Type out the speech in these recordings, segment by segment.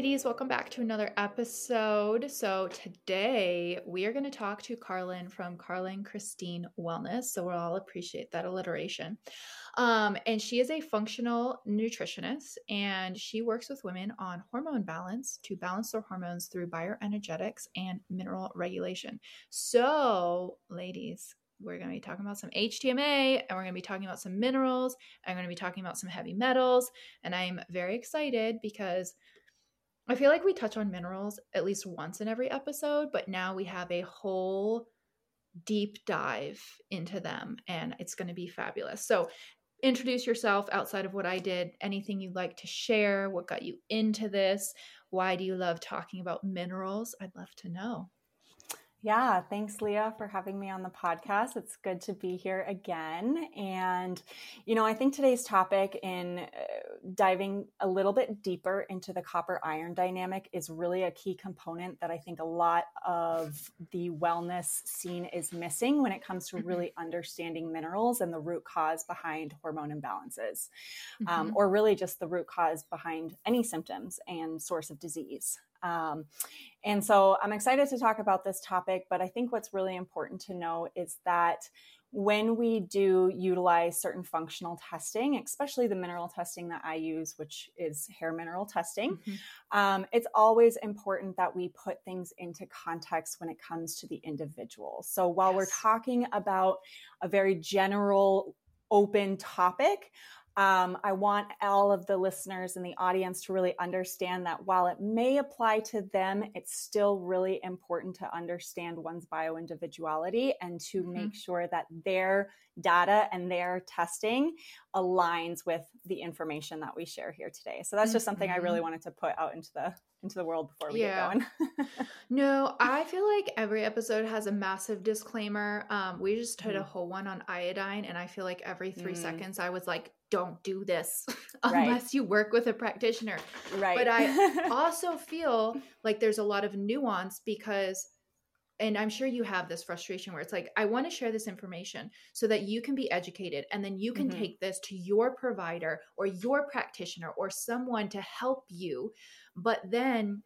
Ladies, welcome back to another episode. So, today we are going to talk to Carlynn from Carlynn Christine Wellness. So, we'll all appreciate that alliteration. Um, and she is a functional nutritionist and she works with women on hormone balance to balance their hormones through bioenergetics and mineral regulation. So, ladies, we're going to be talking about some HTMA and we're going to be talking about some minerals. I'm going to be talking about some heavy metals. And I'm very excited because I feel like we touch on minerals at least once in every episode, but now we have a whole deep dive into them and it's going to be fabulous. So, introduce yourself outside of what I did, anything you'd like to share, what got you into this, why do you love talking about minerals? I'd love to know. Yeah, thanks, Leah, for having me on the podcast. It's good to be here again. And, you know, I think today's topic in uh, diving a little bit deeper into the copper iron dynamic is really a key component that I think a lot of the wellness scene is missing when it comes to really mm-hmm. understanding minerals and the root cause behind hormone imbalances, um, mm-hmm. um, or really just the root cause behind any symptoms and source of disease. Um, and so I'm excited to talk about this topic, but I think what's really important to know is that when we do utilize certain functional testing, especially the mineral testing that I use, which is hair mineral testing, mm-hmm. um, it's always important that we put things into context when it comes to the individual. So while yes. we're talking about a very general, open topic, um, I want all of the listeners and the audience to really understand that while it may apply to them, it's still really important to understand one's bio individuality and to mm-hmm. make sure that their data and their testing aligns with the information that we share here today. So that's just something mm-hmm. I really mm-hmm. wanted to put out into the into the world before we yeah. get going. no, I feel like every episode has a massive disclaimer. Um, we just did mm. a whole one on iodine, and I feel like every three mm. seconds I was like, don't do this unless right. you work with a practitioner. Right. But I also feel like there's a lot of nuance because and I'm sure you have this frustration where it's like, I want to share this information so that you can be educated and then you can mm-hmm. take this to your provider or your practitioner or someone to help you. But then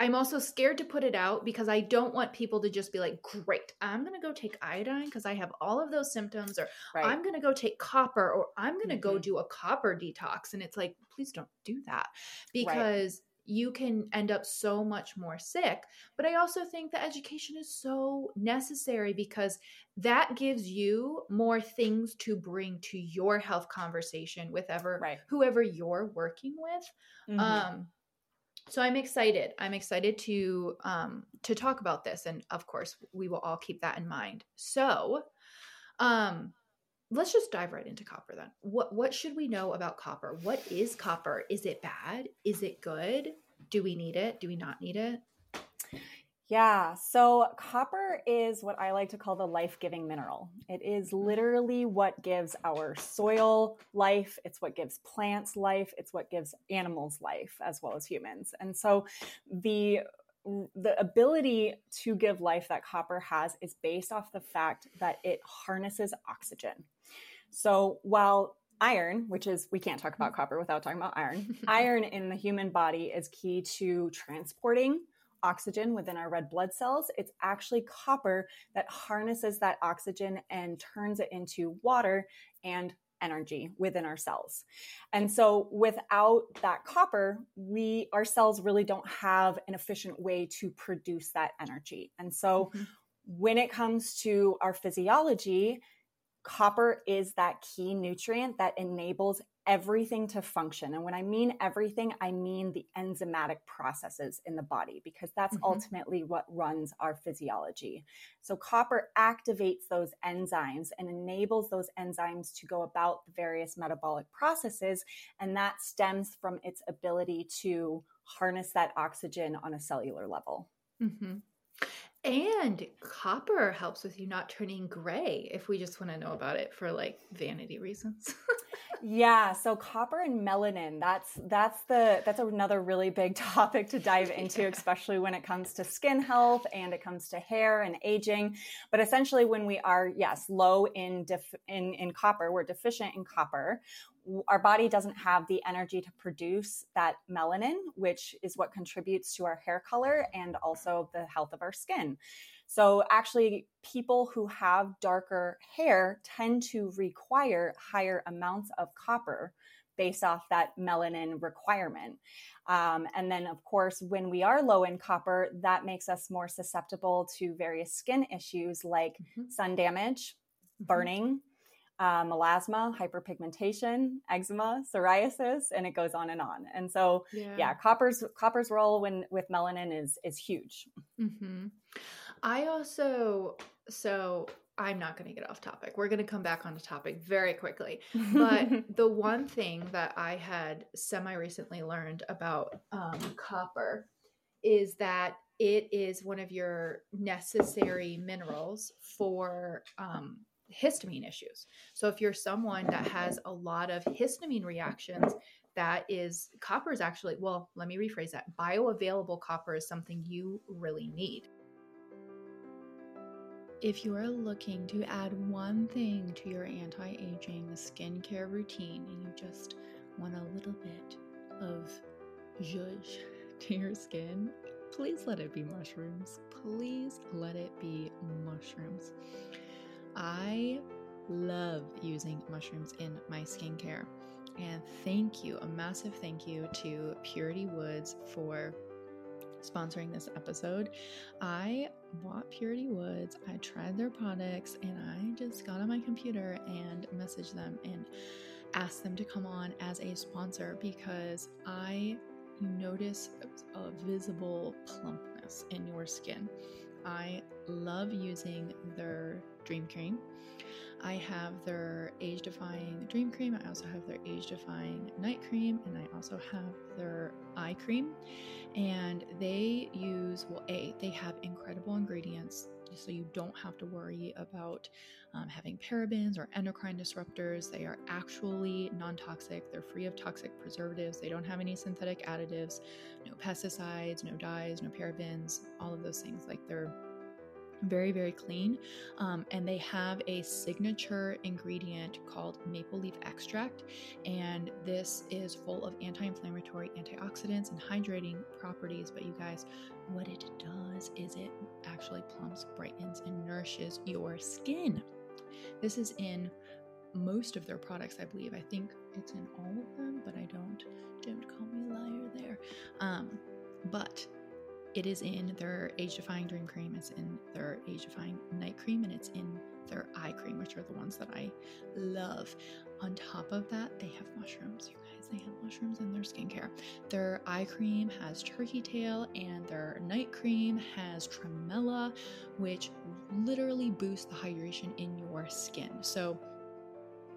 I'm also scared to put it out because I don't want people to just be like, great, I'm going to go take iodine because I have all of those symptoms, or right. I'm going to go take copper, or I'm going to mm-hmm. go do a copper detox. And it's like, please don't do that because right. you can end up so much more sick. But I also think the education is so necessary because that gives you more things to bring to your health conversation with ever, right. whoever you're working with. Mm-hmm. Um, so i'm excited. I'm excited to um to talk about this and of course we will all keep that in mind. So um let's just dive right into copper then. What what should we know about copper? What is copper? Is it bad? Is it good? Do we need it? Do we not need it yeah, so copper is what I like to call the life giving mineral. It is mm. literally what gives our soil life, it's what gives plants life, it's what gives animals life as well as humans. And so the the ability to give life that copper has is based off the fact that it harnesses oxygen. So while iron, which is, we can't talk about mm. copper without talking about iron, iron in the human body is key to transporting oxygen within our red blood cells. It's actually copper that harnesses that oxygen and turns it into water and energy within our cells. And so without that copper, we our cells really don't have an efficient way to produce that energy. And so mm-hmm. when it comes to our physiology, copper is that key nutrient that enables everything to function. And when I mean everything, I mean the enzymatic processes in the body, because that's mm-hmm. ultimately what runs our physiology. So, copper activates those enzymes and enables those enzymes to go about the various metabolic processes. And that stems from its ability to harness that oxygen on a cellular level. Mm-hmm. And copper helps with you not turning gray if we just want to know about it for like vanity reasons. yeah, so copper and melanin, that's that's the that's another really big topic to dive into, yeah. especially when it comes to skin health and it comes to hair and aging. But essentially when we are yes, low in def, in in copper, we're deficient in copper, our body doesn't have the energy to produce that melanin, which is what contributes to our hair color and also the health of our skin. So, actually, people who have darker hair tend to require higher amounts of copper based off that melanin requirement. Um, and then, of course, when we are low in copper, that makes us more susceptible to various skin issues like mm-hmm. sun damage, mm-hmm. burning, uh, melasma, hyperpigmentation, eczema, psoriasis, and it goes on and on. And so, yeah, yeah copper's copper's role when with melanin is is huge. Mm-hmm. I also so I'm not going to get off topic. We're going to come back on the topic very quickly. But the one thing that I had semi recently learned about um, copper is that it is one of your necessary minerals for um, histamine issues. So if you're someone that has a lot of histamine reactions, that is copper is actually, well, let me rephrase that. Bioavailable copper is something you really need. If you are looking to add one thing to your anti aging skincare routine and you just want a little bit of zhuzh to your skin, please let it be mushrooms. Please let it be mushrooms. I love using mushrooms in my skincare. And thank you, a massive thank you to Purity Woods for sponsoring this episode. I bought Purity Woods, I tried their products, and I just got on my computer and messaged them and asked them to come on as a sponsor because I notice a visible plumpness in your skin. I love using their Dream Cream. I have their age defying dream cream. I also have their age defying night cream, and I also have their eye cream. And they use, well, A, they have incredible ingredients, so you don't have to worry about um, having parabens or endocrine disruptors. They are actually non toxic, they're free of toxic preservatives, they don't have any synthetic additives, no pesticides, no dyes, no parabens, all of those things. Like they're very very clean um, and they have a signature ingredient called maple leaf extract and this is full of anti-inflammatory antioxidants and hydrating properties but you guys what it does is it actually plumps brightens and nourishes your skin. This is in most of their products i believe. I think it's in all of them but i don't don't call me a liar there. Um, but it is in their age defying dream cream, it's in their age defying night cream, and it's in their eye cream, which are the ones that I love. On top of that, they have mushrooms, you guys. They have mushrooms in their skincare. Their eye cream has turkey tail, and their night cream has tremella, which literally boosts the hydration in your skin. So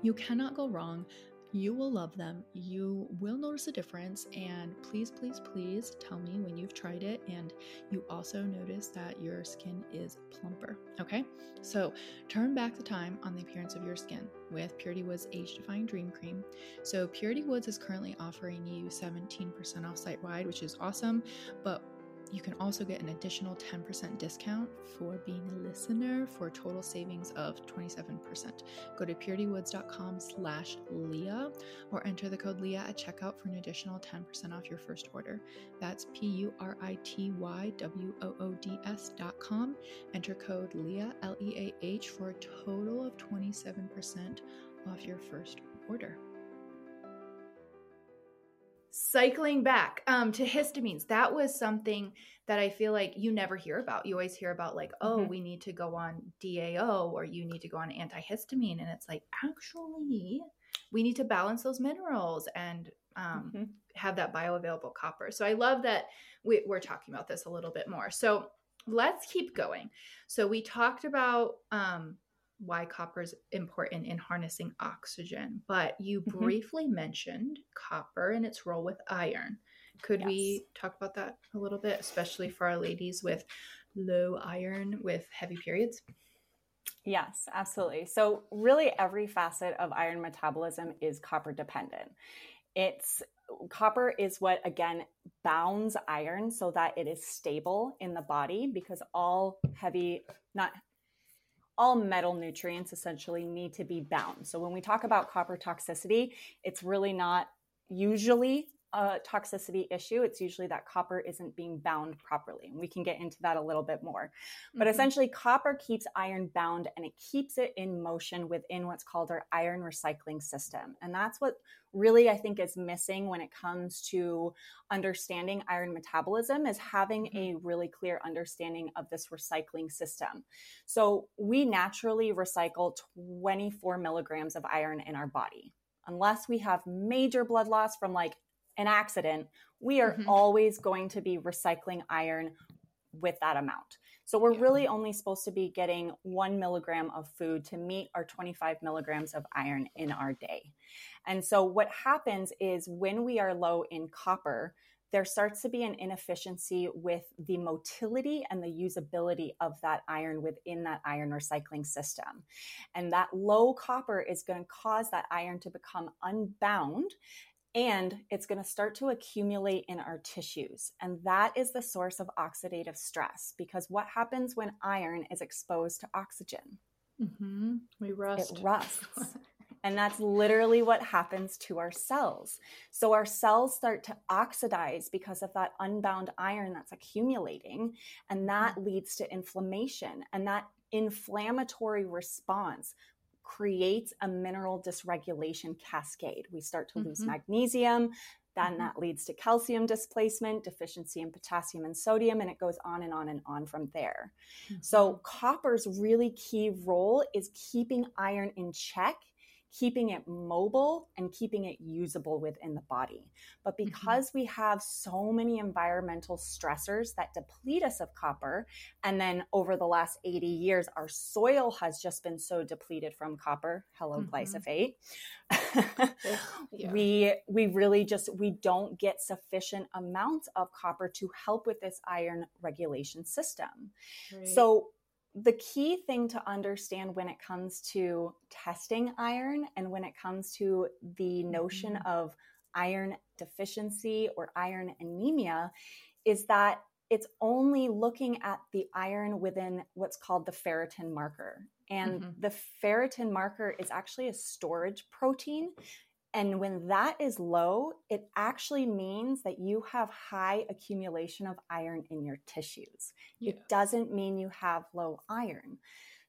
you cannot go wrong you will love them. You will notice a difference. And please, please, please tell me when you've tried it and you also notice that your skin is plumper. Okay, so turn back the time on the appearance of your skin with Purity Woods Age Defying Dream Cream. So, Purity Woods is currently offering you 17% off site wide, which is awesome. But you can also get an additional 10% discount for being a listener for total savings of 27%. Go to puritywoods.com slash Leah or enter the code Leah at checkout for an additional 10% off your first order. That's P-U-R-I-T-Y-W-O-O-D-S dot com. Enter code Leah, L-E-A-H for a total of 27% off your first order. Cycling back um, to histamines, that was something that I feel like you never hear about. You always hear about like, oh, mm-hmm. we need to go on DAO or you need to go on antihistamine, and it's like actually we need to balance those minerals and um, mm-hmm. have that bioavailable copper. So I love that we, we're talking about this a little bit more. So let's keep going. So we talked about um, why copper is important in harnessing oxygen, but you mm-hmm. briefly mentioned copper and its role with iron. Could yes. we talk about that a little bit, especially for our ladies with low iron with heavy periods? Yes, absolutely. So, really, every facet of iron metabolism is copper dependent. It's copper is what again bounds iron so that it is stable in the body because all heavy, not all metal nutrients essentially need to be bound. So, when we talk about copper toxicity, it's really not usually a toxicity issue. It's usually that copper isn't being bound properly. And we can get into that a little bit more. But mm-hmm. essentially, copper keeps iron bound and it keeps it in motion within what's called our iron recycling system. And that's what really I think is missing when it comes to understanding iron metabolism is having a mm-hmm. really clear understanding of this recycling system. So we naturally recycle 24 milligrams of iron in our body unless we have major blood loss from like an accident, we are mm-hmm. always going to be recycling iron with that amount. So we're yeah. really only supposed to be getting one milligram of food to meet our 25 milligrams of iron in our day. And so what happens is when we are low in copper, there starts to be an inefficiency with the motility and the usability of that iron within that iron recycling system. And that low copper is going to cause that iron to become unbound and it's going to start to accumulate in our tissues. And that is the source of oxidative stress because what happens when iron is exposed to oxygen? Mm-hmm. We rust. It rusts. and that's literally what happens to our cells. So our cells start to oxidize because of that unbound iron that's accumulating. And that mm-hmm. leads to inflammation. And that inflammatory response creates a mineral dysregulation cascade. We start to mm-hmm. lose magnesium, then mm-hmm. that leads to calcium displacement, deficiency in potassium and sodium, and it goes on and on and on from there. Mm-hmm. So, copper's really key role is keeping iron in check keeping it mobile and keeping it usable within the body. But mm-hmm. because mm-hmm. we have so many environmental stressors that deplete us of copper, and then over the last 80 years, our soil has just been so depleted from copper. Hello, mm-hmm. glyphosate. yeah. We we really just we don't get sufficient amounts of copper to help with this iron regulation system. Right. So the key thing to understand when it comes to testing iron and when it comes to the notion mm-hmm. of iron deficiency or iron anemia is that it's only looking at the iron within what's called the ferritin marker. And mm-hmm. the ferritin marker is actually a storage protein and when that is low, it actually means that you have high accumulation of iron in your tissues. Yeah. It doesn't mean you have low iron.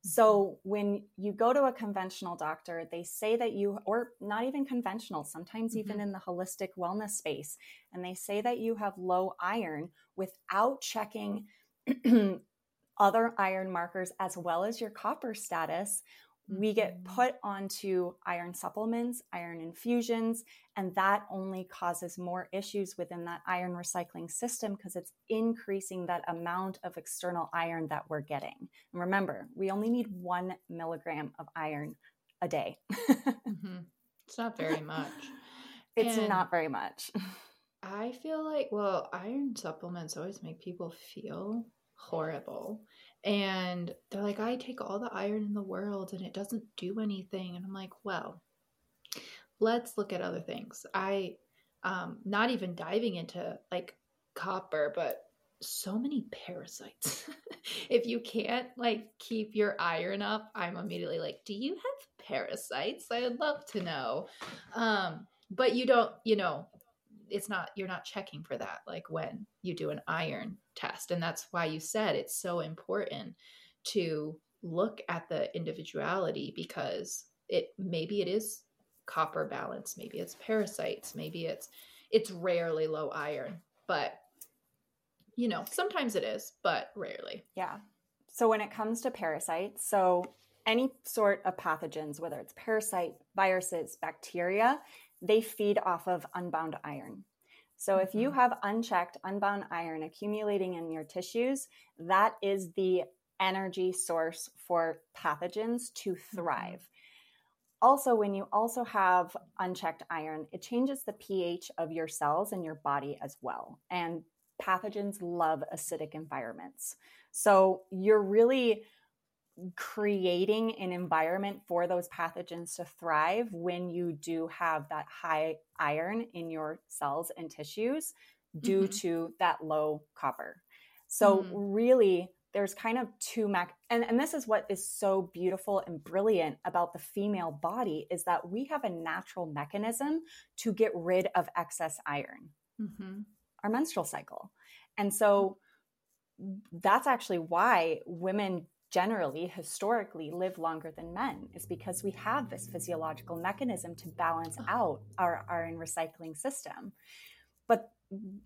So mm-hmm. when you go to a conventional doctor, they say that you, or not even conventional, sometimes mm-hmm. even in the holistic wellness space, and they say that you have low iron without checking other iron markers as well as your copper status we get mm-hmm. put onto iron supplements, iron infusions, and that only causes more issues within that iron recycling system because it's increasing that amount of external iron that we're getting. And remember, we only need one milligram of iron a day. mm-hmm. It's not very much. It's and not very much. I feel like, well, iron supplements always make people feel horrible. And they're like, I take all the iron in the world and it doesn't do anything. And I'm like, well, let's look at other things. I, um, not even diving into like copper, but so many parasites. if you can't like keep your iron up, I'm immediately like, do you have parasites? I'd love to know. Um, but you don't, you know, it's not you're not checking for that like when you do an iron test and that's why you said it's so important to look at the individuality because it maybe it is copper balance maybe it's parasites maybe it's it's rarely low iron, but you know, sometimes it is, but rarely. Yeah. So when it comes to parasites, so any sort of pathogens, whether it's parasite, viruses, bacteria, they feed off of unbound iron. So if you mm-hmm. have unchecked unbound iron accumulating in your tissues, that is the energy source for pathogens to mm-hmm. thrive. Also, when you also have unchecked iron, it changes the pH of your cells and your body as well. And pathogens love acidic environments. So you're really creating an environment for those pathogens to thrive when you do have that high iron in your cells and tissues due mm-hmm. to that low copper. So, mm-hmm. really, there's kind of two mac and, and this is what is so beautiful and brilliant about the female body is that we have a natural mechanism to get rid of excess iron mm-hmm. our menstrual cycle and so that's actually why women generally historically live longer than men is because we have this physiological mechanism to balance out our iron recycling system. But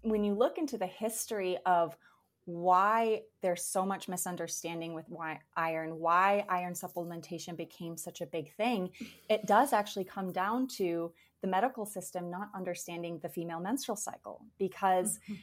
when you look into the history of why there's so much misunderstanding with why iron why iron supplementation became such a big thing it does actually come down to the medical system not understanding the female menstrual cycle. Because mm-hmm.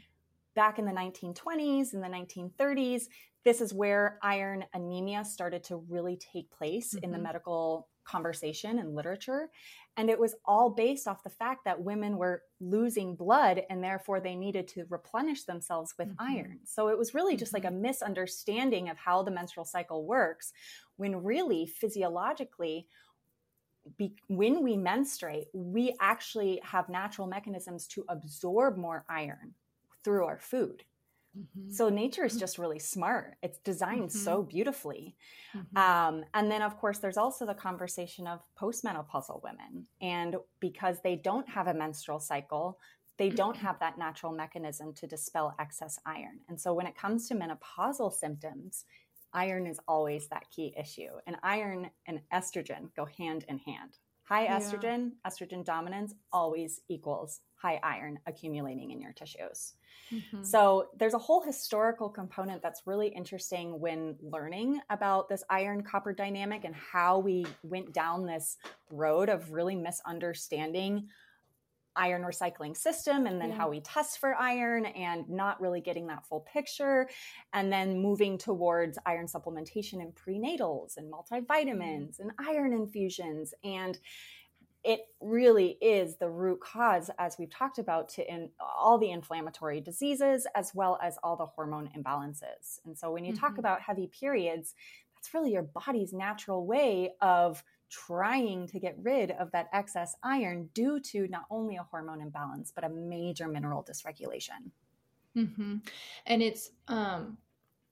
back in the 1920s and the 1930s, this is where iron anemia started to really take place mm-hmm. in the mm-hmm. medical conversation and literature. And it was all based off the fact that women were losing blood and therefore they needed to replenish themselves with mm-hmm. iron. So it was really just mm-hmm. like a mm-hmm. misunderstanding of how the menstrual cycle works when really physiologically be, when we menstruate, we actually have natural mechanisms to absorb more iron through our food. Mm-hmm. So nature is just really smart. It's designed mm-hmm. so beautifully. Mm-hmm. Um, and then, of course, there's also the conversation of postmenopausal women. And because they don't have a menstrual cycle, they don't have that natural mechanism to dispel excess iron. And so when it comes to menopausal symptoms, iron is always that key issue. And iron and estrogen go hand in hand. High estrogen, yeah. estrogen dominance always equals high iron accumulating in your tissues. Mm-hmm. So there's a whole historical component that's really interesting when learning about this iron copper dynamic and how we went down this road of really misunderstanding iron recycling system and then yeah. how we test for iron and not really getting that full picture and then moving towards iron supplementation in prenatals and multivitamins mm-hmm. and iron infusions and it really is the root cause as we've talked about to in all the inflammatory diseases as well as all the hormone imbalances and so when you mm-hmm. talk about heavy periods that's really your body's natural way of trying to get rid of that excess iron due to not only a hormone imbalance but a major mineral dysregulation mm-hmm. and it's um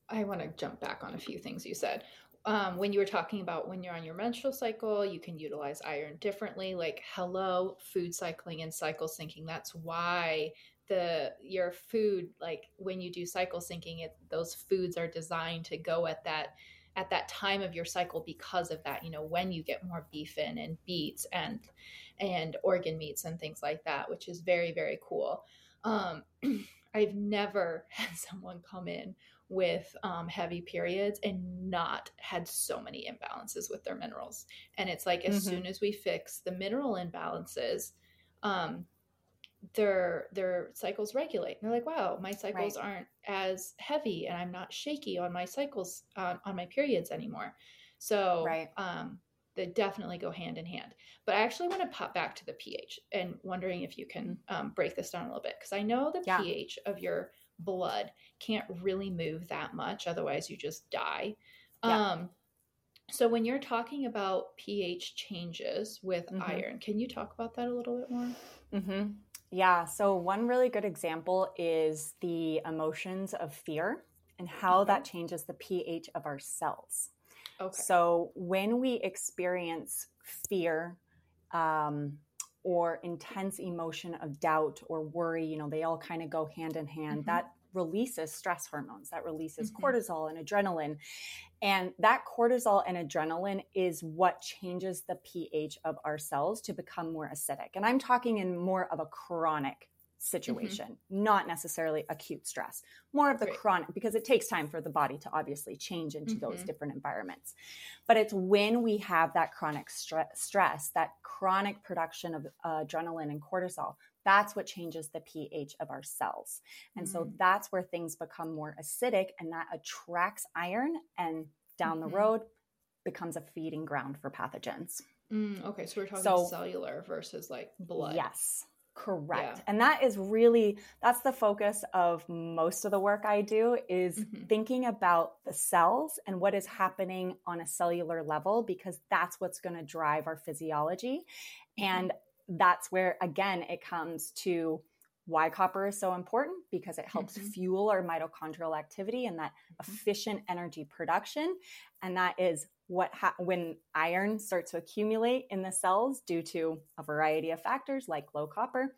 i want to jump back on a few things you said um, when you were talking about when you're on your menstrual cycle, you can utilize iron differently. Like, hello, food cycling and cycle syncing. That's why the your food, like when you do cycle syncing, it those foods are designed to go at that at that time of your cycle because of that you know when you get more beef in and beets and and organ meats and things like that which is very very cool um i've never had someone come in with um, heavy periods and not had so many imbalances with their minerals and it's like as mm-hmm. soon as we fix the mineral imbalances um, their their cycles regulate. And they're like, wow, my cycles right. aren't as heavy, and I'm not shaky on my cycles uh, on my periods anymore. So, right. um, they definitely go hand in hand. But I actually want to pop back to the pH and wondering if you can mm-hmm. um, break this down a little bit because I know the yeah. pH of your blood can't really move that much, otherwise you just die. Yeah. Um, so when you're talking about pH changes with mm-hmm. iron, can you talk about that a little bit more? Mm-hmm. Yeah. So, one really good example is the emotions of fear and how mm-hmm. that changes the pH of our cells. Okay. So, when we experience fear um, or intense emotion of doubt or worry, you know, they all kind of go hand in hand. Mm-hmm. That releases stress hormones, that releases mm-hmm. cortisol and adrenaline. And that cortisol and adrenaline is what changes the pH of our cells to become more acidic. And I'm talking in more of a chronic situation, mm-hmm. not necessarily acute stress, more of the right. chronic, because it takes time for the body to obviously change into mm-hmm. those different environments. But it's when we have that chronic stre- stress, that chronic production of uh, adrenaline and cortisol, that's what changes the pH of our cells. And mm-hmm. so mm. that's where things become more acidic and that attracts iron and down the mm-hmm. road becomes a feeding ground for pathogens. Mm, okay, so we're talking so, cellular versus like blood. Yes. Correct. Yeah. And that is really that's the focus of most of the work I do is mm-hmm. thinking about the cells and what is happening on a cellular level because that's what's going to drive our physiology. Mm-hmm. And that's where again it comes to why copper is so important because it helps mm-hmm. fuel our mitochondrial activity and that mm-hmm. efficient energy production and that is what ha- when iron starts to accumulate in the cells due to a variety of factors like low copper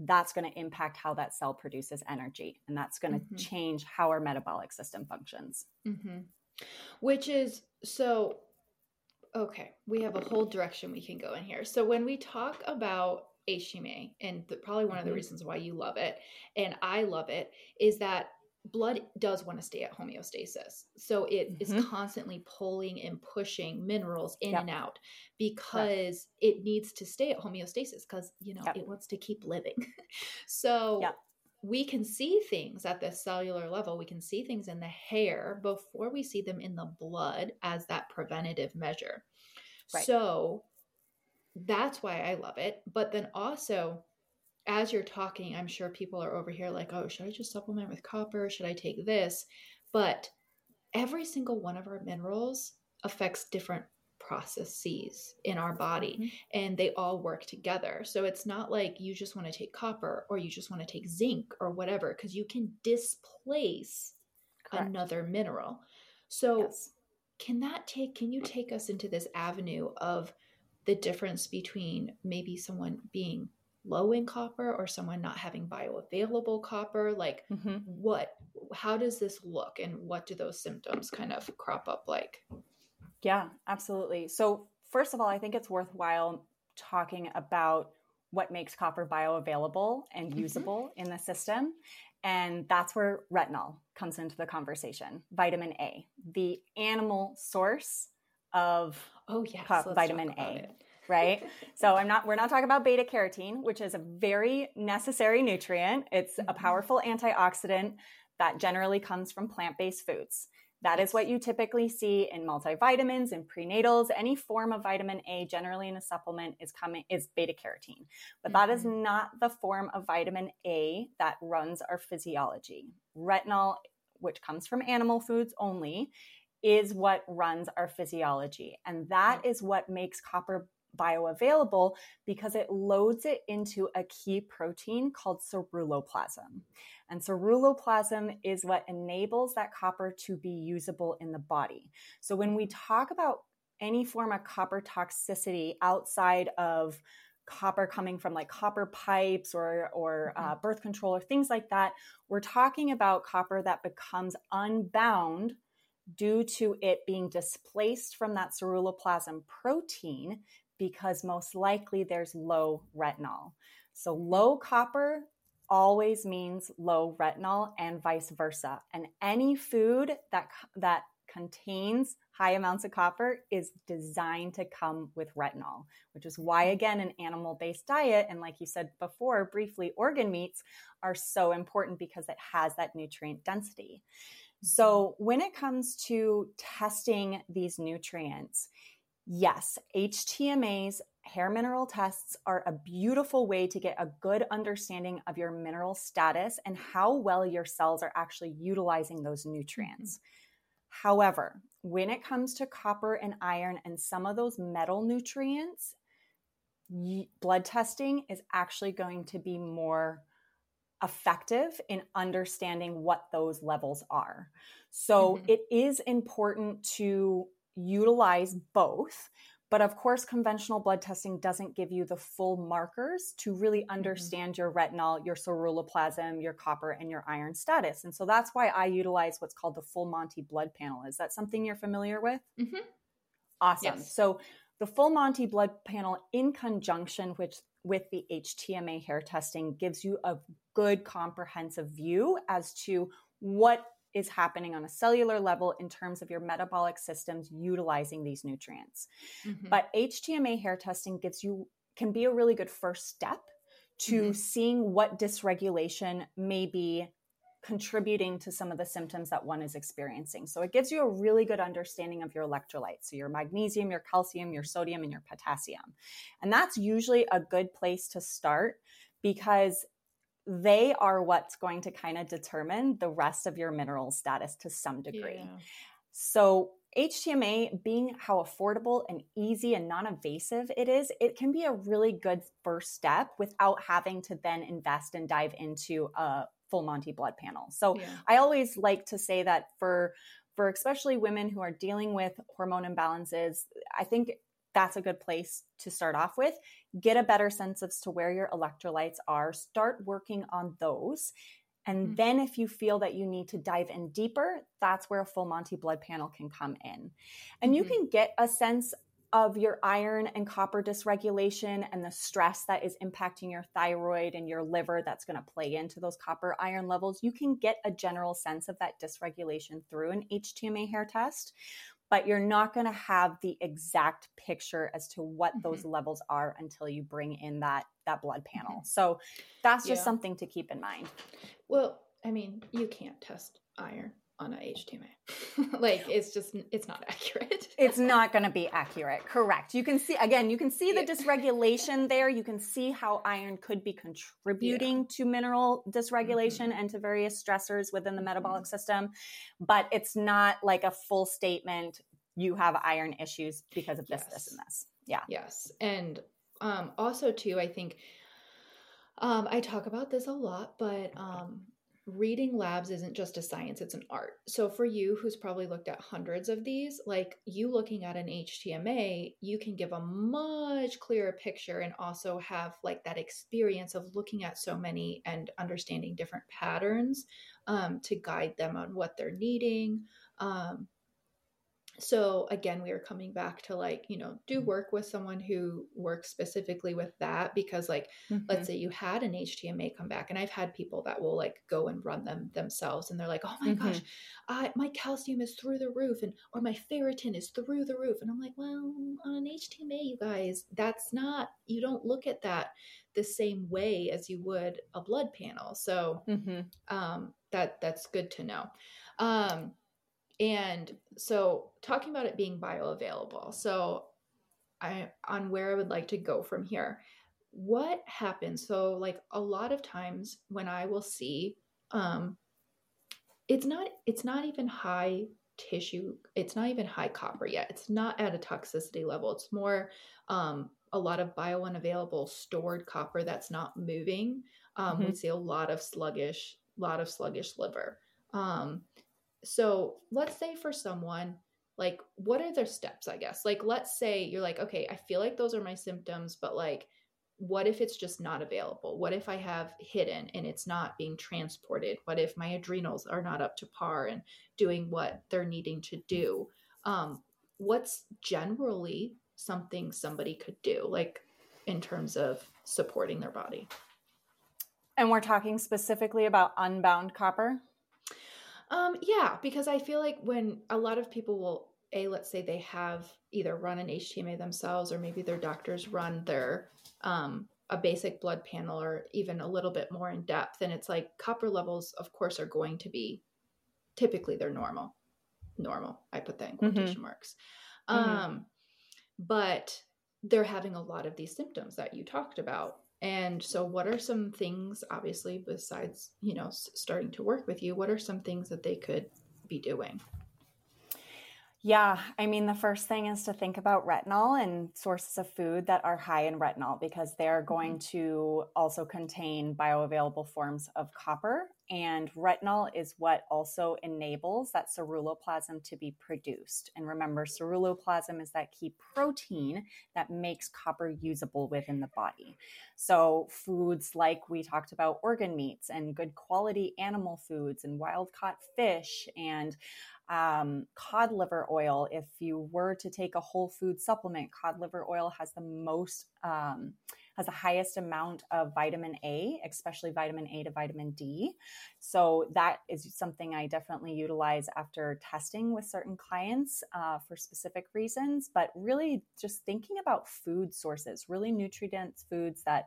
that's going to impact how that cell produces energy and that's going to mm-hmm. change how our metabolic system functions mm-hmm. which is so okay we have a whole direction we can go in here so when we talk about HTMA, and the, probably one of the mm-hmm. reasons why you love it, and I love it, is that blood does want to stay at homeostasis. So it mm-hmm. is constantly pulling and pushing minerals in yep. and out because yep. it needs to stay at homeostasis because, you know, yep. it wants to keep living. so we can see things at the cellular level. We can see things in the hair before we see them in the blood as that preventative measure. Right. So that's why I love it. But then also, as you're talking, I'm sure people are over here like, oh, should I just supplement with copper? Should I take this? But every single one of our minerals affects different processes in our body mm-hmm. and they all work together. So it's not like you just want to take copper or you just want to take zinc or whatever, because you can displace Correct. another mineral. So yes. can that take, can you take us into this avenue of the difference between maybe someone being low in copper or someone not having bioavailable copper like mm-hmm. what how does this look and what do those symptoms kind of crop up like yeah absolutely so first of all i think it's worthwhile talking about what makes copper bioavailable and mm-hmm. usable mm-hmm. in the system and that's where retinol comes into the conversation vitamin a the animal source of oh yes, vitamin A. right? so I'm not we're not talking about beta carotene, which is a very necessary nutrient. It's a mm-hmm. powerful antioxidant that generally comes from plant-based foods. That is what you typically see in multivitamins and prenatals. Any form of vitamin A, generally in a supplement, is coming is beta carotene. But that is mm-hmm. not the form of vitamin A that runs our physiology. Retinol, which comes from animal foods only, is what runs our physiology. And that is what makes copper bioavailable because it loads it into a key protein called ceruloplasmin. And ceruloplasmin is what enables that copper to be usable in the body. So when we talk about any form of copper toxicity outside of copper coming from like copper pipes or or uh, mm-hmm. birth control or things like that we're talking about copper that becomes unbound due to it being displaced from that ceruloplasmin protein because most likely there's low retinol. So low copper always means low retinol and vice versa. And any food that that contains high amounts of copper is designed to come with retinol, which is why again an animal-based diet and like you said before briefly organ meats are so important because it has that nutrient density. So, when it comes to testing these nutrients, yes, HTMAs, hair mineral tests, are a beautiful way to get a good understanding of your mineral status and how well your cells are actually utilizing those nutrients. Mm-hmm. However, when it comes to copper and iron and some of those metal nutrients, blood testing is actually going to be more effective in understanding what those levels are. So mm-hmm. it is important to utilize both. But of course, conventional blood testing doesn't give you the full markers to really mm-hmm. understand mm-hmm. your retinol, your ceruloplasmin, your copper, and your iron status. And so that's why I utilize what's called the full Monty blood panel. Is that something you're familiar with? Mm-hmm. Awesome. Yes. So the full Monty blood panel, in conjunction with with the HTMA hair testing gives you a good comprehensive view as to what is happening on a cellular level in terms of your metabolic systems utilizing these nutrients. Mm-hmm. But HTMA hair testing gives you can be a really good first step to mm-hmm. seeing what dysregulation may be contributing to some of the symptoms that one is experiencing. So it gives you a really good understanding of your electrolytes. So your magnesium, your calcium, your sodium, and your potassium. And that's usually a good place to start because they are what's going to kind of determine the rest of your mineral status to some degree. Yeah. So HTMA being how affordable and easy and non-invasive it is, it can be a really good first step without having to then invest and dive into a full Monty blood panel. So yeah. I always like to say that for for especially women who are dealing with hormone imbalances, I think that's a good place to start off with. Get a better sense as to where your electrolytes are, start working on those. And mm-hmm. then, if you feel that you need to dive in deeper, that's where a full Monty blood panel can come in. And mm-hmm. you can get a sense of your iron and copper dysregulation and the stress that is impacting your thyroid and your liver that's going to play into those copper iron levels, you can get a general sense of that dysregulation through an HTMA hair test, but you're not going to have the exact picture as to what mm-hmm. those levels are until you bring in that that blood panel. Mm-hmm. So that's just yeah. something to keep in mind. Well, I mean, you can't test iron on a HTMA. like it's just it's not accurate. it's not going to be accurate. Correct. You can see again, you can see the dysregulation there. You can see how iron could be contributing yeah. to mineral dysregulation mm-hmm. and to various stressors within the metabolic mm-hmm. system, but it's not like a full statement you have iron issues because of this yes. this and this. Yeah. Yes. And um also too I think um I talk about this a lot, but um reading labs isn't just a science, it's an art. So for you who's probably looked at hundreds of these, like you looking at an HTMA, you can give a much clearer picture and also have like that experience of looking at so many and understanding different patterns um, to guide them on what they're needing. Um, so again we are coming back to like you know do mm-hmm. work with someone who works specifically with that because like mm-hmm. let's say you had an htma come back and i've had people that will like go and run them themselves and they're like oh my mm-hmm. gosh uh, my calcium is through the roof and or my ferritin is through the roof and i'm like well on an htma you guys that's not you don't look at that the same way as you would a blood panel so mm-hmm. um that that's good to know um and so talking about it being bioavailable. So I on where I would like to go from here. What happens? So like a lot of times when I will see um it's not it's not even high tissue it's not even high copper yet it's not at a toxicity level it's more um, a lot of bio unavailable stored copper that's not moving um, mm-hmm. we see a lot of sluggish lot of sluggish liver um, so let's say for someone like what are their steps i guess? Like let's say you're like okay i feel like those are my symptoms but like what if it's just not available? What if i have hidden and it's not being transported? What if my adrenals are not up to par and doing what they're needing to do? Um, what's generally something somebody could do like in terms of supporting their body? And we're talking specifically about unbound copper um, yeah, because I feel like when a lot of people will a let's say they have either run an HTMA themselves or maybe their doctors run their um, a basic blood panel or even a little bit more in depth, and it's like copper levels, of course, are going to be typically they're normal. Normal, I put that in mm-hmm. quotation mm-hmm. marks. Um, mm-hmm. but they're having a lot of these symptoms that you talked about and so, what are some things, obviously, besides, you know, starting to work with you, what are some things that they could be doing? Yeah, I mean, the first thing is to think about retinol and sources of food that are high in retinol because they're going mm-hmm. to also contain bioavailable forms of copper. And retinol is what also enables that ceruloplasmin to be produced. And remember, ceruloplasmin is that key protein that makes copper usable within the body. So, foods like we talked about organ meats and good quality animal foods and wild caught fish and um, cod liver oil. If you were to take a whole food supplement, cod liver oil has the most um, has the highest amount of vitamin A, especially vitamin A to vitamin D. So that is something I definitely utilize after testing with certain clients uh, for specific reasons. But really, just thinking about food sources, really nutrient dense foods that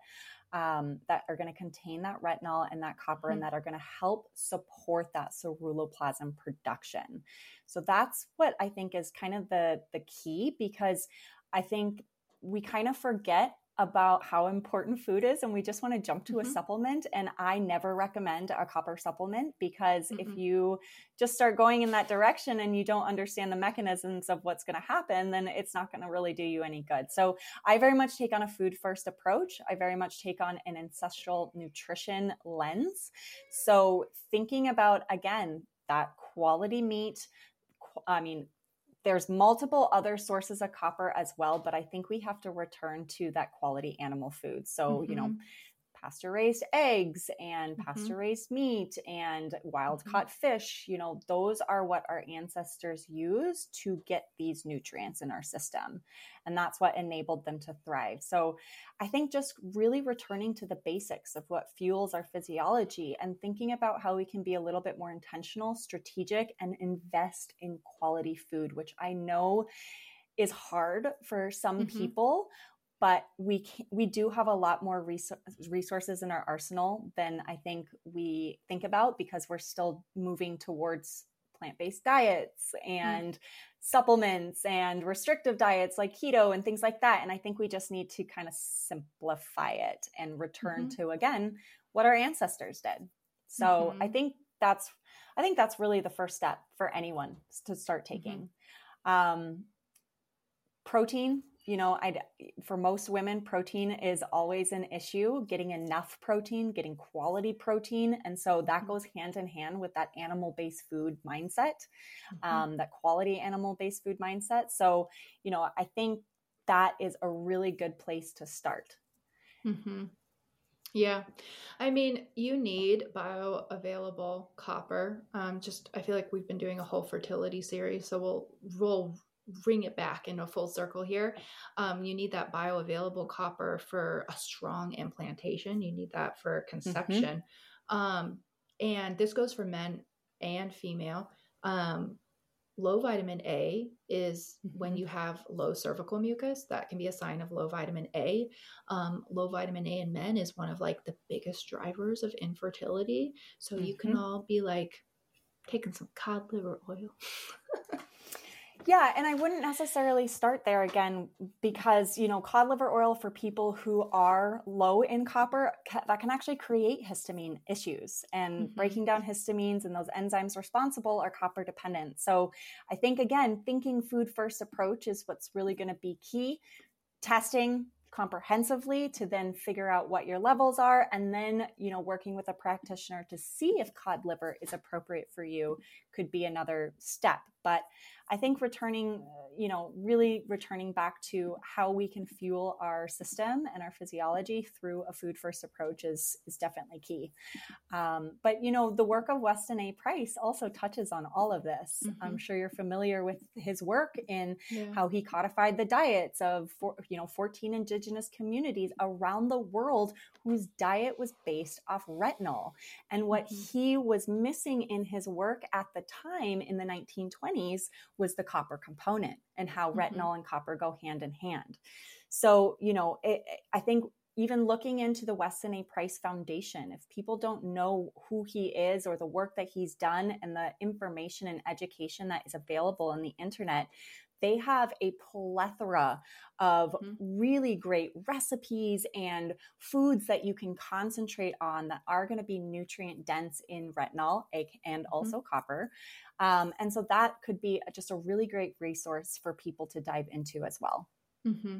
um, that are going to contain that retinol and that copper mm-hmm. and that are going to help support that ceruloplasmin production. So that's what I think is kind of the the key because I think we kind of forget about how important food is and we just want to jump to mm-hmm. a supplement and i never recommend a copper supplement because mm-hmm. if you just start going in that direction and you don't understand the mechanisms of what's going to happen then it's not going to really do you any good so i very much take on a food first approach i very much take on an ancestral nutrition lens so thinking about again that quality meat I mean, there's multiple other sources of copper as well, but I think we have to return to that quality animal food. So, mm-hmm. you know, mm-hmm pasture raised eggs and mm-hmm. pasture raised meat and wild mm-hmm. caught fish. You know, those are what our ancestors used to get these nutrients in our system. And that's what enabled them to thrive. So I think just really returning to the basics of what fuels our physiology and thinking about how we can be a little bit more intentional, strategic, and invest in quality food, which I know is hard for some mm-hmm. people but we can, we do have a lot more resources in our arsenal than I think we think about because we're still moving towards plant-based diets mm. and mm. supplements and restrictive diets like keto and things like that and I think we just need to kind of simplify it and return mm-hmm. to again what our ancestors did. So mm-hmm. I think that's I think that's really the first step for anyone to start taking. Mm-hmm. Um, protein you know, I for most women, protein is always an issue. Getting enough protein, getting quality protein, and so that mm-hmm. goes hand in hand with that animal-based food mindset, mm-hmm. um, that quality animal-based food mindset. So, you know, I think that is a really good place to start. Mm-hmm. Yeah. I mean, you need bioavailable copper. Um, just I feel like we've been doing a whole fertility series, so we'll we'll bring it back in a full circle here. Um, you need that bioavailable copper for a strong implantation. You need that for mm-hmm. conception. Mm-hmm. Um, and this goes for men and female. Um, low vitamin A is mm-hmm. when you have low cervical mucus. That can be a sign of low vitamin A. Um, low vitamin A in men is one of like the biggest drivers of infertility. So mm-hmm. you can mm-hmm. all be like taking some cod liver oil. Yeah, and I wouldn't necessarily start there again because, you know, cod liver oil for people who are low in copper, that can actually create histamine issues. And mm-hmm. breaking down histamines and those enzymes responsible are copper dependent. So I think, again, thinking food first approach is what's really going to be key. Testing, comprehensively to then figure out what your levels are and then you know working with a practitioner to see if cod liver is appropriate for you could be another step but I think returning, you know, really returning back to how we can fuel our system and our physiology through a food first approach is is definitely key. Um, but you know, the work of Weston A. Price also touches on all of this. Mm-hmm. I'm sure you're familiar with his work in yeah. how he codified the diets of four, you know 14 indigenous communities around the world whose diet was based off retinol, and what mm-hmm. he was missing in his work at the time in the 1920s was the copper component and how mm-hmm. retinol and copper go hand in hand. So, you know, it, I think even looking into the Weston A. Price Foundation, if people don't know who he is or the work that he's done and the information and education that is available on the internet, they have a plethora of mm-hmm. really great recipes and foods that you can concentrate on that are going to be nutrient dense in retinol and mm-hmm. also mm-hmm. copper. Um, and so that could be just a really great resource for people to dive into as well. Mm-hmm.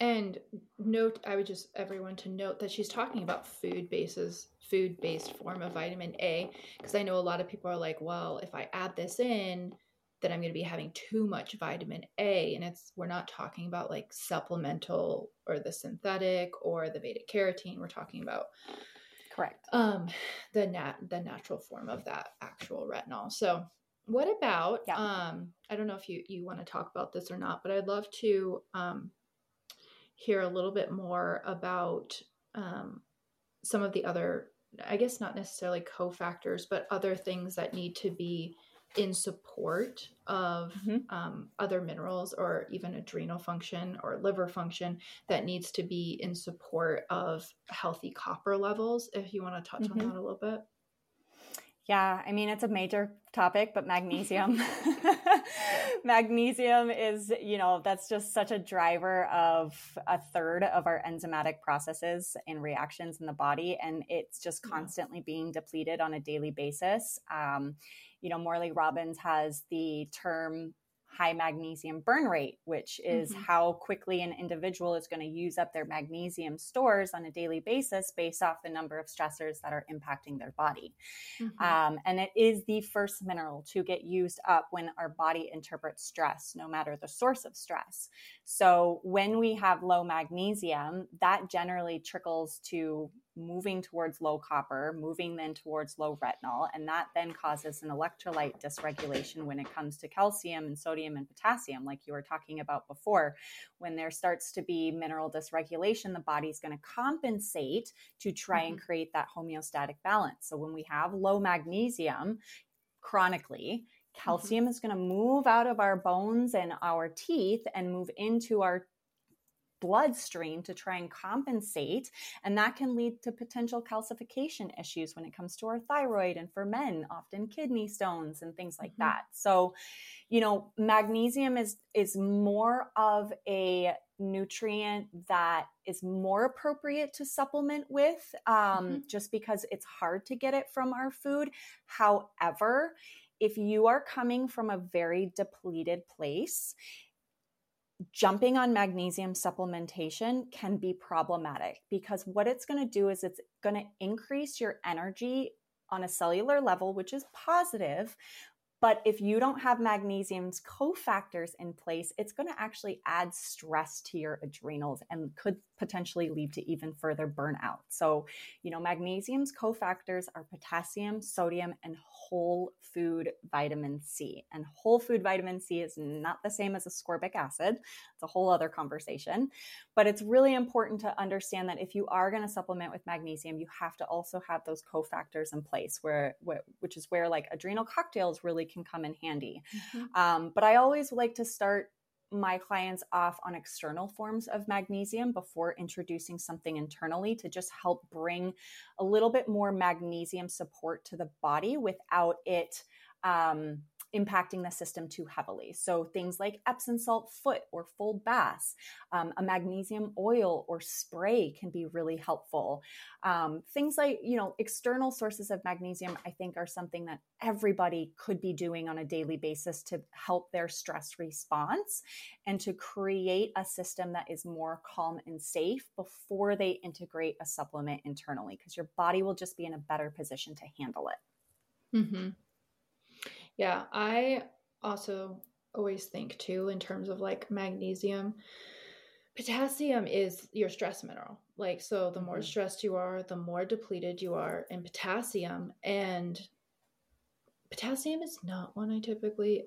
And note, I would just everyone to note that she's talking about food bases, food based form of vitamin A, because I know a lot of people are like, well, if I add this in, then I'm going to be having too much vitamin A, and it's we're not talking about like supplemental or the synthetic or the beta carotene. We're talking about correct um the nat the natural form of that actual retinol. So what about yeah. um I don't know if you you want to talk about this or not, but I'd love to um hear a little bit more about um, some of the other, I guess not necessarily cofactors, but other things that need to be in support of mm-hmm. um, other minerals or even adrenal function or liver function that needs to be in support of healthy copper levels. If you want to touch mm-hmm. on that a little bit. Yeah, I mean, it's a major topic, but magnesium. magnesium is, you know, that's just such a driver of a third of our enzymatic processes and reactions in the body. And it's just constantly being depleted on a daily basis. Um, you know, Morley Robbins has the term high magnesium burn rate, which is mm-hmm. how quickly an individual is going to use up their magnesium stores on a daily basis based off the number of stressors that are impacting their body. Mm-hmm. Um, and it is the first mineral to get used up when our body interprets stress, no matter the source of stress. So when we have low magnesium, that generally trickles to moving towards low copper, moving then towards low retinol, and that then causes an electrolyte dysregulation when it comes to calcium and sodium and potassium, like you were talking about before. When there starts to be mineral dysregulation, the body's going to compensate to try mm-hmm. and create that homeostatic balance. So when we have low magnesium chronically, mm-hmm. calcium mm-hmm. is going to move out of our bones and our teeth and move into our bloodstream to try and compensate. And that can lead to potential calcification issues when it comes to our thyroid and for men, often kidney stones and things like mm-hmm. that. So, you know, magnesium is is more of a nutrient that is more appropriate to supplement with um, mm-hmm. just because it's hard to get it from our food. However, if you are coming from a very depleted place, jumping on magnesium supplementation can be problematic because what it's going to do is it's going to increase your energy on a cellular level, which is positive, but if you don't have magnesium's cofactors in place, it's going to actually add stress to your adrenals and could potentially lead to even further burnout. So, you know, magnesium's cofactors are potassium, sodium, and whole food vitamin C. And whole food vitamin C is not the same as ascorbic acid. It's a whole other conversation. But it's really important to understand that if you are going to supplement with magnesium, you have to also have those cofactors in place, where, which is where like adrenal cocktails really can come in handy. Mm-hmm. Um, but I always like to start my clients off on external forms of magnesium before introducing something internally to just help bring a little bit more magnesium support to the body without it um, impacting the system too heavily. So things like Epsom salt foot or full baths, um, a magnesium oil or spray can be really helpful. Um, things like, you know, external sources of magnesium, I think are something that everybody could be doing on a daily basis to help their stress response and to create a system that is more calm and safe before they integrate a supplement internally, because your body will just be in a better position to handle it. Mm-hmm. Yeah, I also always think too in terms of like magnesium. Potassium is your stress mineral. Like, so the more mm-hmm. stressed you are, the more depleted you are in potassium. And potassium is not one I typically,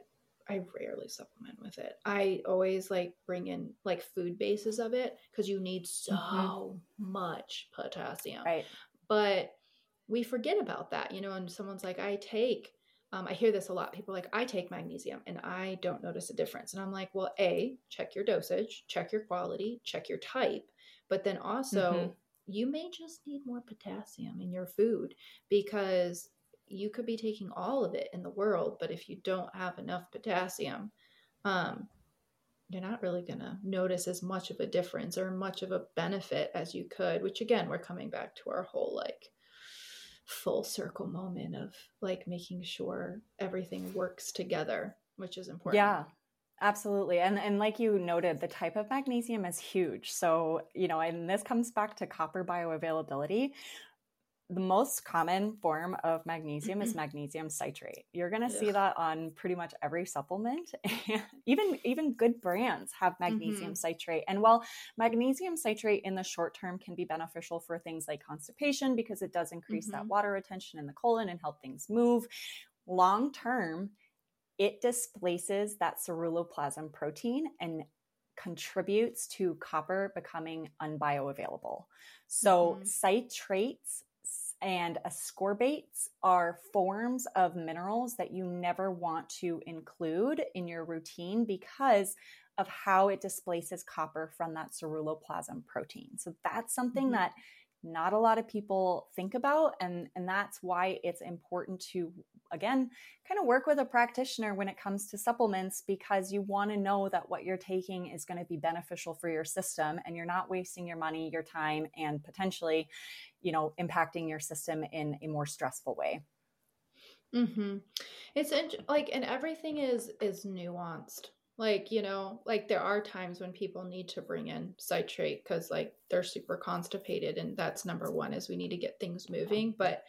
I rarely supplement with it. I always like bring in like food bases of it because you need so mm-hmm. much potassium. Right. But we forget about that, you know, and someone's like, I take um, I hear this a lot. People like, I take magnesium and I don't notice a difference. And I'm like, well, A, check your dosage, check your quality, check your type. But then also, mm-hmm. you may just need more potassium in your food because you could be taking all of it in the world. But if you don't have enough potassium, um, you're not really going to notice as much of a difference or much of a benefit as you could, which again, we're coming back to our whole like full circle moment of like making sure everything works together, which is important. Yeah. Absolutely. And and like you noted, the type of magnesium is huge. So, you know, and this comes back to copper bioavailability the most common form of magnesium is magnesium citrate. You're going to see that on pretty much every supplement. even even good brands have magnesium mm-hmm. citrate. And while magnesium citrate in the short term can be beneficial for things like constipation because it does increase mm-hmm. that water retention in the colon and help things move, long term it displaces that ceruloplasmin protein and contributes to copper becoming unbioavailable. So, mm-hmm. citrates and ascorbates are forms of minerals that you never want to include in your routine because of how it displaces copper from that ceruloplasmin protein. So that's something mm-hmm. that not a lot of people think about and and that's why it's important to again kind of work with a practitioner when it comes to supplements because you want to know that what you're taking is going to be beneficial for your system and you're not wasting your money your time and potentially you know impacting your system in a more stressful way mm-hmm. it's like and everything is is nuanced like, you know, like there are times when people need to bring in citrate because like they're super constipated. And that's number one is we need to get things moving. But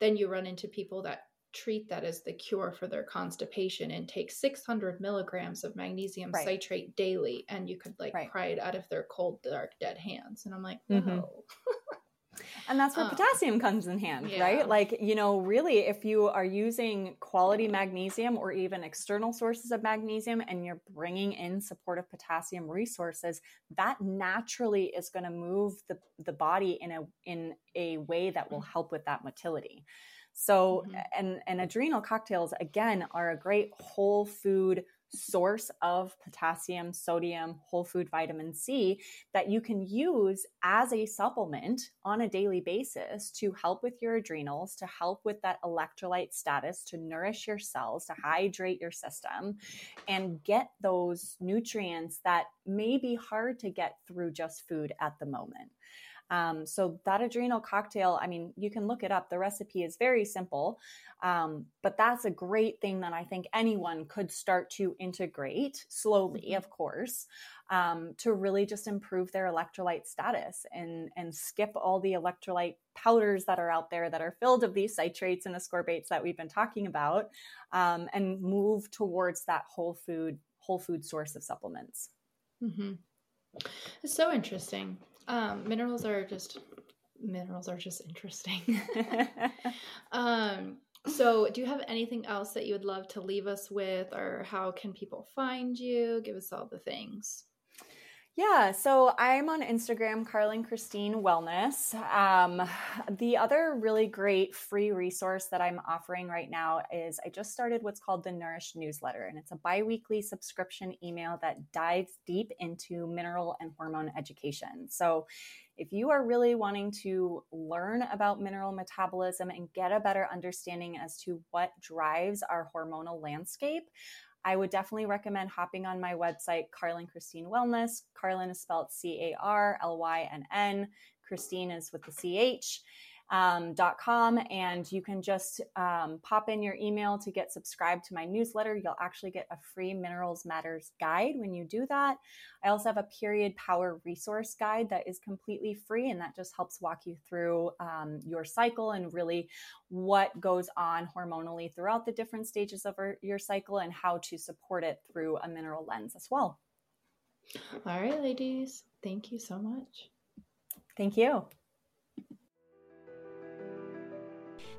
then you run into people that treat that as the cure for their constipation and take 600 milligrams of magnesium right. citrate daily. And you could like right. pry it out of their cold, dark, dead hands. And I'm like, no. Mm-hmm. And that's where um, potassium comes in hand, yeah. right? Like, you know, really, if you are using quality magnesium or even external sources of magnesium and you're bringing in supportive potassium resources, that naturally is going to move the, the body in a, in a way that will help with that motility. So, mm-hmm. and, and adrenal cocktails, again, are a great whole food source of potassium, sodium, whole food vitamin C that you can use as a supplement on a daily basis to help with your adrenals, to help with that electrolyte status, to nourish your cells, to hydrate your system, and get those nutrients that may be hard to get through just food at the moment. Um, so that adrenal cocktail, I mean, you can look it up. The recipe is very simple, um, but that's a great thing that I think anyone could start to integrate slowly, mm-hmm. of course, um, to really just improve their electrolyte status and and skip all the electrolyte powders that are out there that are filled of these citrates and ascorbates that we've been talking about, um, and move towards that whole food whole food source of supplements. Mm-hmm. It's so interesting. Um, minerals are just minerals are just interesting. um, so, do you have anything else that you would love to leave us with, or how can people find you? Give us all the things. Yeah, so I'm on Instagram, Carlynn Christine Wellness. Um, the other really great free resource that I'm offering right now is I just started what's called the Nourish newsletter, and it's a bi weekly subscription email that dives deep into mineral and hormone education. So if you are really wanting to learn about mineral metabolism and get a better understanding as to what drives our hormonal landscape, I would definitely recommend hopping on my website, Carlynn Christine Wellness. Carlynn is spelled C A R L Y N N. Christine is with the C H um, .com and you can just um, pop in your email to get subscribed to my newsletter. You'll actually get a free Minerals Matters guide when you do that. I also have a period power resource guide that is completely free and that just helps walk you through um, your cycle and really what goes on hormonally throughout the different stages of your cycle and how to support it through a mineral lens as well. All right, ladies. Thank you so much. Thank you.